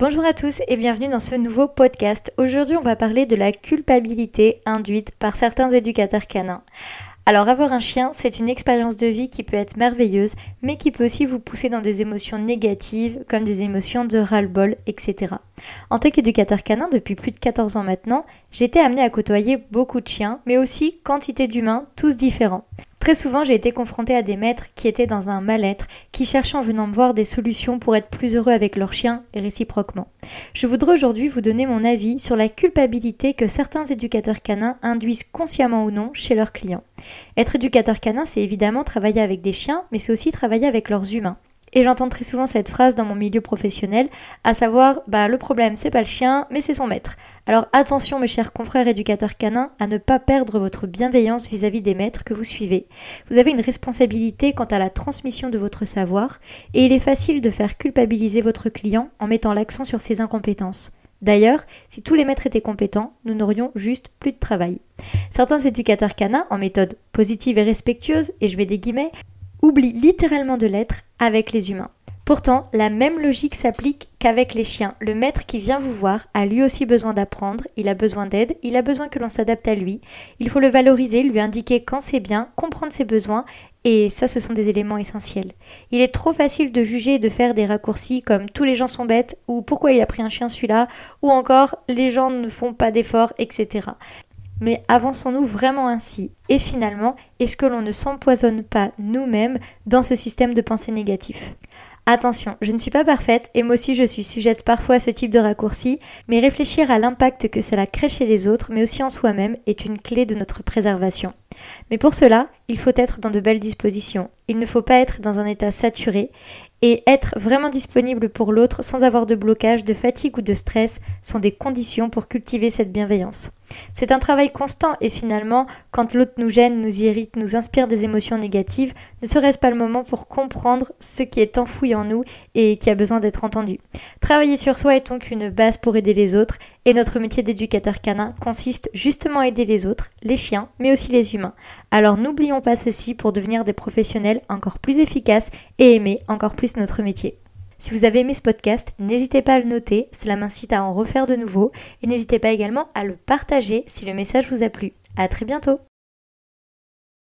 Bonjour à tous et bienvenue dans ce nouveau podcast. Aujourd'hui, on va parler de la culpabilité induite par certains éducateurs canins. Alors avoir un chien, c'est une expérience de vie qui peut être merveilleuse, mais qui peut aussi vous pousser dans des émotions négatives, comme des émotions de ras-le-bol, etc. En tant qu'éducateur canin depuis plus de 14 ans maintenant, j'étais amenée à côtoyer beaucoup de chiens, mais aussi quantité d'humains, tous différents. Très souvent, j'ai été confrontée à des maîtres qui étaient dans un mal-être, qui cherchaient en venant me voir des solutions pour être plus heureux avec leurs chiens et réciproquement. Je voudrais aujourd'hui vous donner mon avis sur la culpabilité que certains éducateurs canins induisent consciemment ou non chez leurs clients. Être éducateur canin, c'est évidemment travailler avec des chiens, mais c'est aussi travailler avec leurs humains. Et j'entends très souvent cette phrase dans mon milieu professionnel, à savoir bah le problème c'est pas le chien, mais c'est son maître. Alors attention mes chers confrères éducateurs canins à ne pas perdre votre bienveillance vis-à-vis des maîtres que vous suivez. Vous avez une responsabilité quant à la transmission de votre savoir, et il est facile de faire culpabiliser votre client en mettant l'accent sur ses incompétences. D'ailleurs, si tous les maîtres étaient compétents, nous n'aurions juste plus de travail. Certains éducateurs canins, en méthode positive et respectueuse, et je mets des guillemets, oublie littéralement de l'être avec les humains. Pourtant, la même logique s'applique qu'avec les chiens. Le maître qui vient vous voir a lui aussi besoin d'apprendre, il a besoin d'aide, il a besoin que l'on s'adapte à lui. Il faut le valoriser, lui indiquer quand c'est bien, comprendre ses besoins, et ça ce sont des éléments essentiels. Il est trop facile de juger et de faire des raccourcis comme tous les gens sont bêtes, ou pourquoi il a pris un chien celui-là, ou encore les gens ne font pas d'efforts, etc. Mais avançons-nous vraiment ainsi Et finalement, est-ce que l'on ne s'empoisonne pas nous-mêmes dans ce système de pensée négatif? Attention, je ne suis pas parfaite et moi aussi je suis sujette parfois à ce type de raccourci, mais réfléchir à l'impact que cela crée chez les autres, mais aussi en soi-même, est une clé de notre préservation. Mais pour cela, il faut être dans de belles dispositions. Il ne faut pas être dans un état saturé et être vraiment disponible pour l'autre sans avoir de blocage, de fatigue ou de stress sont des conditions pour cultiver cette bienveillance. C'est un travail constant et finalement, quand l'autre nous gêne, nous irrite, nous inspire des émotions négatives, ne serait-ce pas le moment pour comprendre ce qui est enfoui en nous et qui a besoin d'être entendu. Travailler sur soi est donc une base pour aider les autres et notre métier d'éducateur canin consiste justement à aider les autres, les chiens, mais aussi les humains. Alors n'oublions pas ceci pour devenir des professionnels encore plus efficaces et aimer encore plus notre métier. Si vous avez aimé ce podcast, n'hésitez pas à le noter, cela m'incite à en refaire de nouveau et n'hésitez pas également à le partager si le message vous a plu. À très bientôt